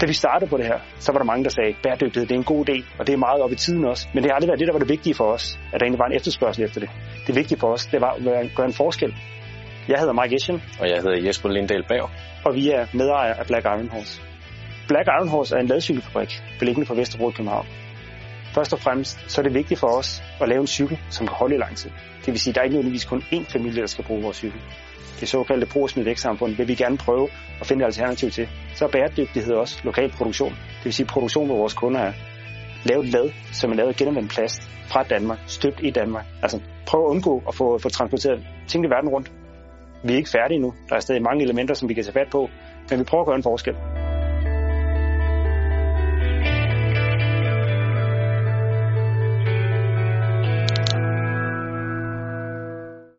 Da vi startede på det her, så var der mange, der sagde, bæredygtighed det er en god idé, og det er meget op i tiden også. Men det har aldrig været det, der var det vigtige for os, at der egentlig var en efterspørgsel efter det. Det vigtige for os, det var at gøre en forskel. Jeg hedder Mike Eschen. Og jeg hedder Jesper Lindahl Bager. Og vi er medejere af Black Iron Horse. Black Iron Horse er en ladcykelfabrik, beliggende på Vesterbro i København. Først og fremmest så er det vigtigt for os at lave en cykel, som kan holde i lang tid. Det vil sige, at der er ikke nødvendigvis kun én familie, der skal bruge vores cykel. Det såkaldte brug og smid samfund vil vi gerne prøve at finde et alternativ til. Så er bæredygtighed også lokal produktion. Det vil sige produktion, hvor vores kunder er. lavet et lad, som er lavet af genanvendt plast fra Danmark, støbt i Danmark. Altså prøv at undgå at få, få transporteret ting i verden rundt. Vi er ikke færdige nu. Der er stadig mange elementer, som vi kan tage fat på, men vi prøver at gøre en forskel.